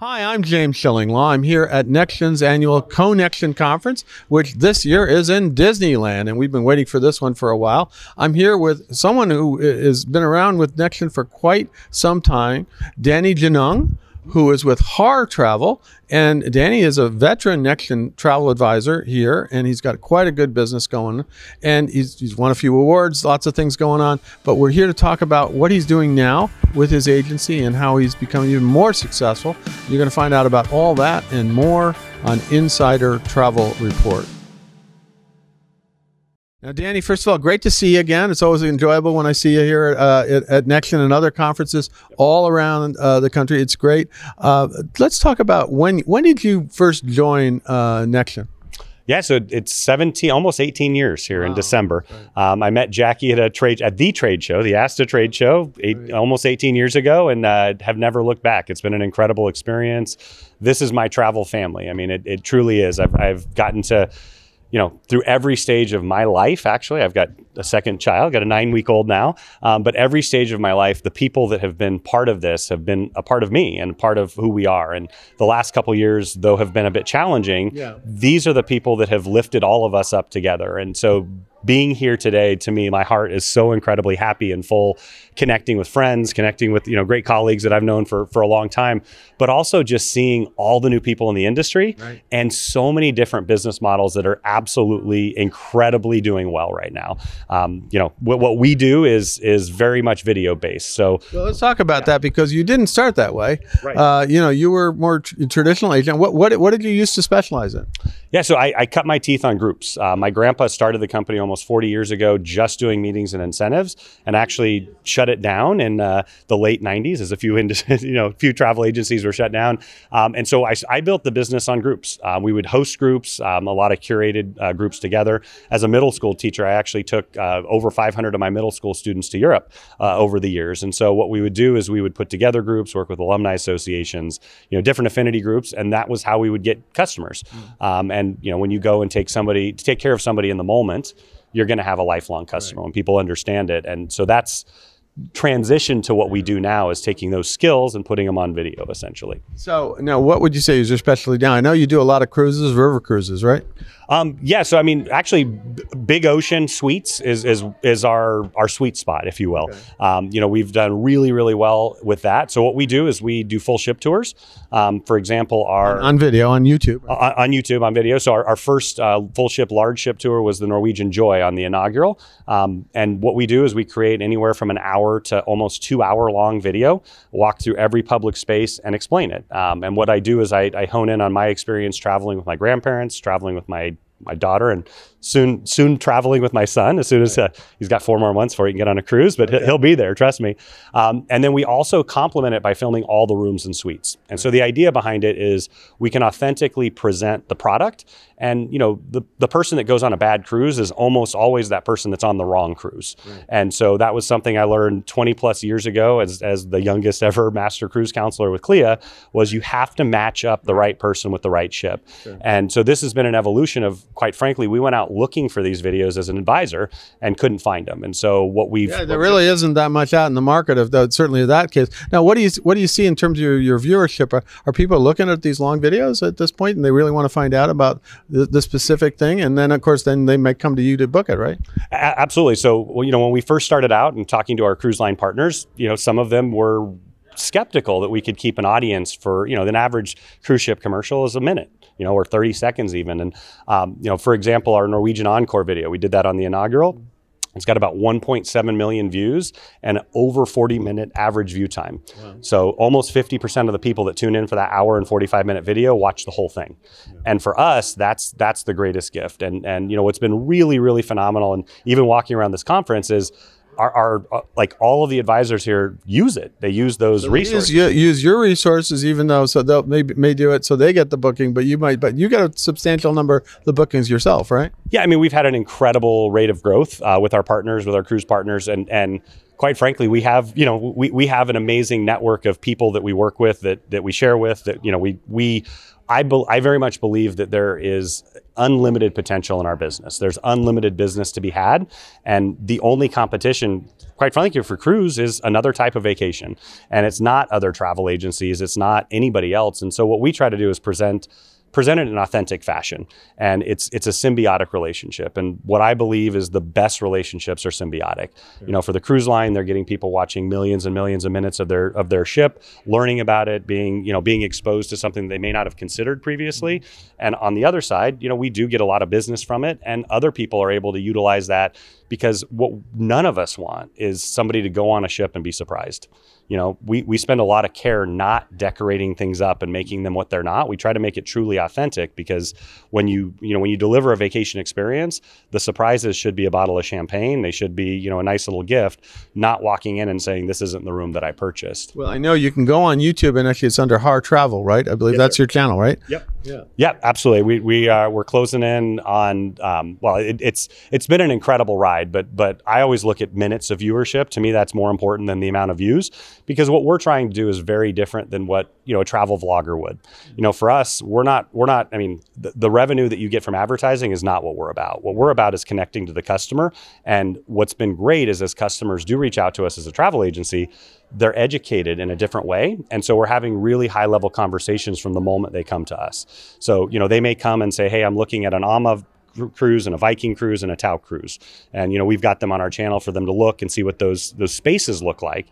Hi, I'm James Shillinglaw. I'm here at Nexion's annual CoNexion Conference, which this year is in Disneyland, and we've been waiting for this one for a while. I'm here with someone who has been around with Nexion for quite some time, Danny Genung who is with Harr Travel. And Danny is a veteran Nexion travel advisor here, and he's got quite a good business going. And he's, he's won a few awards, lots of things going on. But we're here to talk about what he's doing now with his agency and how he's becoming even more successful. You're going to find out about all that and more on Insider Travel Report. Now, Danny, first of all, great to see you again. It's always enjoyable when I see you here uh, at, at Nexion and other conferences all around uh, the country. It's great. Uh, let's talk about when when did you first join uh, Nexion? Yeah, so it's 17, almost 18 years here wow. in December. Um, I met Jackie at a trade at the trade show, the ASTA trade show, eight, almost 18 years ago, and uh, have never looked back. It's been an incredible experience. This is my travel family. I mean, it, it truly is. I've, I've gotten to you know, through every stage of my life, actually, I've got a second child, got a nine week old now. Um, but every stage of my life, the people that have been part of this have been a part of me and part of who we are. And the last couple years, though, have been a bit challenging. Yeah. These are the people that have lifted all of us up together. And so being here today to me my heart is so incredibly happy and full connecting with friends connecting with you know great colleagues that i've known for for a long time but also just seeing all the new people in the industry right. and so many different business models that are absolutely incredibly doing well right now um, you know what, what, we do is is very much video based so well, let's talk about yeah. that because you didn't start that way right. Uh, you know you were more tr- traditional agent what, what what did you used to specialize in yeah so i, I cut my teeth on groups uh, my grandpa started the company almost 40 years ago just doing meetings and incentives and actually shut it down in uh, the late 90s as a few you know few travel agencies were shut down. Um, and so I, I, built the business on groups. Um, we would host groups um, a lot of curated uh, groups together. As a middle school teacher I actually took uh, over 500 of my middle school students to Europe uh, over the years. And so what we would do is we would put together groups work with alumni associations you know different affinity groups and that was how we would get customers. Mm. and you know when you go and take somebody to take care of somebody in the moment you're going to have a lifelong customer right. when people understand it. And so that's transition to what we do now is taking those skills and putting them on video essentially. So now what would you say is your specialty now? I know you do a lot of cruises, river cruises, right? Um, yeah, so I mean, actually, b- big ocean suites is is is our our sweet spot, if you will. Okay. Um, you know, we've done really really well with that. So what we do is we do full ship tours. Um, for example, our on, on video on YouTube, on, on, YouTube on video. So our, our first uh, full ship large ship tour was the Norwegian Joy on the inaugural. Um, and what we do is we create anywhere from an hour to almost two hour long video, walk through every public space and explain it. Um, and what I do is I, I hone in on my experience traveling with my grandparents, traveling with my my daughter and soon soon traveling with my son. As soon as uh, he's got four more months before he can get on a cruise but okay. he'll be there trust me. Um, and then we also complement it by filming all the rooms and suites. And so the idea behind it is we can authentically present the product and you know the, the person that goes on a bad cruise is almost always that person that's on the wrong cruise. Right. and so that was something i learned 20 plus years ago as, as the youngest ever master cruise counselor with clia was you have to match up the right person with the right ship. Sure. and so this has been an evolution of quite frankly we went out looking for these videos as an advisor and couldn't find them. And so what we've yeah, there really isn't that much out in the market of though certainly that case. Now what do you what do you see in terms of your, your viewership? Are, are people looking at these long videos at this point and they really want to find out about the, the, specific thing, and then of course then they might come to you to book it, right? A- absolutely. So well, you know when we first started out and talking to our cruise line partners, you know some of them were skeptical that we could keep an audience for you know an average cruise ship commercial is a minute you know or 30 seconds even and um, you know for example our norwegian encore video we did that on the inaugural it's got about 1.7 million views and over 40 minute average view time. Wow. So almost 50% of the people that tune in for that hour and 45 minute video watch the whole thing. Yeah. And for us, that's that's the greatest gift. And and you know what's been really really phenomenal and even walking around this conference is our, our uh, like all of the advisors here use it. They use those so resources. Use, use, your resources, even though so they'll may, may do it so they get the booking, but you might, but you get a substantial number of the bookings yourself, right? Yeah, I mean we've had an incredible rate of growth uh, with our partners, with our cruise partners, and and quite frankly, we have you know we, we have an amazing network of people that we work with that that we share with that you know we we I, be, I very much believe that there is unlimited potential in our business. There's unlimited business to be had. And the only competition, quite frankly, for cruise is another type of vacation. And it's not other travel agencies, it's not anybody else. And so what we try to do is present presented in an authentic fashion. And it's it's a symbiotic relationship. And what I believe is the best relationships are symbiotic. Sure. You know, for the cruise line, they're getting people watching millions and millions of minutes of their of their ship, learning about it, being, you know, being exposed to something they may not have considered previously. Mm-hmm. And on the other side, you know, we do get a lot of business from it and other people are able to utilize that because what none of us want is somebody to go on a ship and be surprised you know, we, we spend a lot of care not decorating things up and making them what they're not. We try to make it truly authentic because when you, you know, when you deliver a vacation experience, the surprises should be a bottle of champagne. They should be, you know, a nice little gift, not walking in and saying, this isn't the room that I purchased. Well, I know you can go on YouTube and actually it's under Harr Travel, right? I believe that's your channel, right? Yep. Yeah. Yeah, absolutely. We, we are, uh, we're closing in on, um, well, it, it's, it's been an incredible ride, but, but I always look at minutes of viewership. To me, that's more important than the amount of views because what we're trying to do is very different than what you know a travel vlogger would. You know for us we're not we're not i mean the, the, revenue that you get from advertising is not what we're about. What we're about is connecting to the customer and what's been great is as customers do reach out to us as a travel agency they're educated in a different way and so we're having really high level conversations from the moment they come to us. So you know they may come and say hey i'm looking at an ama cruise and a Viking cruise and a Tauck cruise. And you know, we've got them on our channel for them to look and see what those those spaces look like.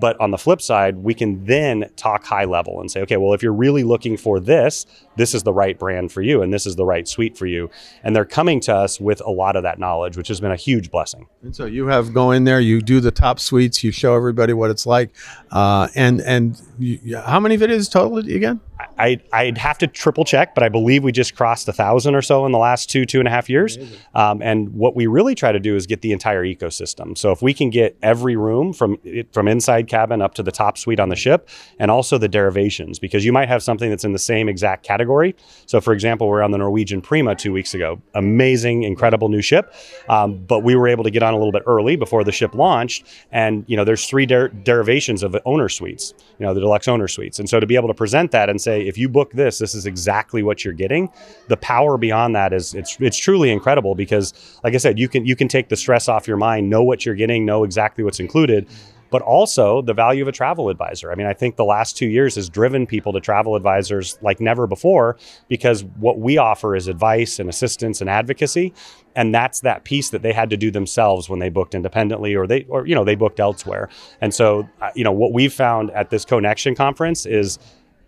But on the flip side, we can then talk high level and say, okay, well, if you're really looking for this, this is the right brand for you and this is the right suite for you. And they're coming to us with a lot of that knowledge, which has been a huge blessing. And so you have go in there, you do the top suites, you show everybody what it's like. Uh, and and you, how many videos total again? I, I'd have to triple check, but I believe we just crossed a thousand or so in the last two, two and a half years. Um, and what we really try to do is get the entire ecosystem. So if we can get every room from from inside cabin up to the top suite on the ship, and also the derivations, because you might have something that's in the same exact category. So for example, we're on the Norwegian Prima two weeks ago. Amazing, incredible new ship, um, but we were able to get on a little bit early before the ship launched. And you know, there's three der- derivations of owner suites, you know, the deluxe owner suites. And so to be able to present that and say, if you book this, this is exactly what you're getting. The power beyond that is it's it's truly incredible because, like I said, you can you can take the stress off your mind, know what you're getting, know exactly what's included but also the value of a travel advisor. I mean, I think the last two years has driven people to travel advisors like never before because what we offer is advice and assistance and advocacy. And that's that piece that they had to do themselves when they booked independently or they, or, you know, they booked elsewhere. And so, uh, you know, what we've found at this CoNexion conference is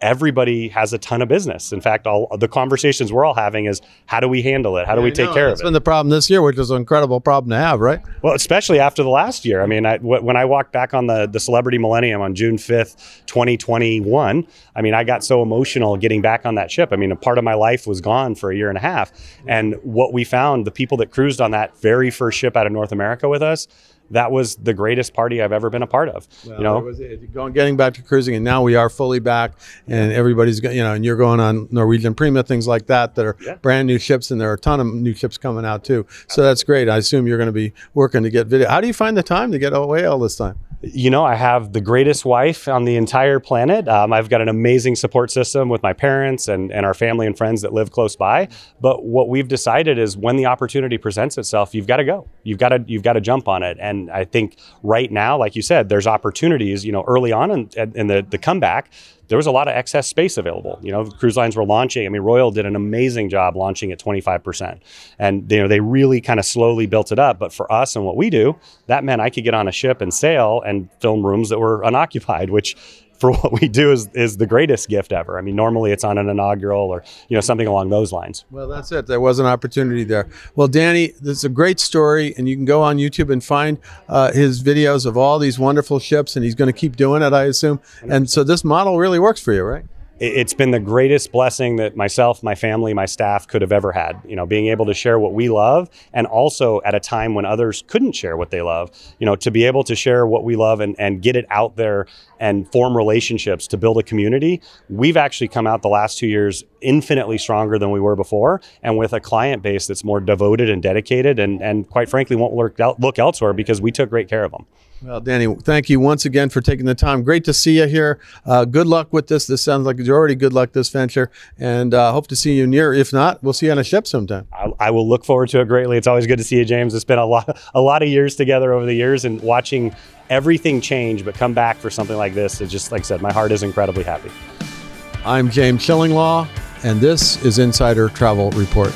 everybody has a ton of business. In fact, all the conversations we're all having is how do we handle it? How do yeah, we take care of it? It's been the problem this year, which is an incredible problem to have, right? Well, especially after the last year. I mean, I, w- when I walked back on the the Celebrity Millennium on June fifth, twenty twenty one, I mean, I got so emotional getting back on that ship. I mean, a part of my life was gone for a year and a half, and what we found, the people that cruised on that very first ship out of North America with us that was the greatest party I've ever been a part of. Well, you know, was, going getting back to cruising, and now we are fully back, and everybody's you know, and you're going on Norwegian Prima, things like that, that are yeah. brand new ships, and there are a ton of new ships coming out too. So that's great. I assume you're going to be working to get video. How do you find the time to get away all this time? You know, I have the greatest wife on the entire planet. Um, I've got an amazing support system with my parents and, and our family and friends that live close by. But what we've decided is when the opportunity presents itself, you've got to go. You've got to you've got to jump on it. And I think right now, like you said, there's opportunities. You know, early on in, in the the comeback, there was a lot of excess space available. You know, cruise lines were launching. I mean, Royal did an amazing job launching at 25%. And, you know, they really kind of slowly built it up. But for us and what we do, that meant I could get on a ship and sail and film rooms that were unoccupied, which for what we do is is the greatest gift ever. I mean, normally it's on an inaugural or you know something along those lines. Well, that's it. There was an opportunity there. Well, Danny, this is a great story, and you can go on YouTube and find uh, his videos of all these wonderful ships, and he's going to keep doing it, I assume. And so this model really works for you, right? it's been the greatest blessing that myself, my family, my staff could have ever had. You know, being able to share what we love and also at a time when others couldn't share what they love, you know, to be able to share what we love and, and get it out there and form relationships to build a community, we've actually come out the last two years infinitely stronger than we were before, and with a client base that's more devoted and dedicated, and and quite frankly won't look look elsewhere because we took great care of them. Well, Danny, thank you once again for taking the time. Great to see you here. Uh, good luck with this. This sounds like you're already good luck this venture, and uh, hope to see you near. If not, we'll see you on a ship sometime. I, I, will look forward to it greatly. It's always good to see you, James. It's been a lot, a lot of years together over the years, and watching everything change, but come back for something like this. It's just like I said, my heart is incredibly happy. I'm James Shillinglaw, and this is Insider Travel Report.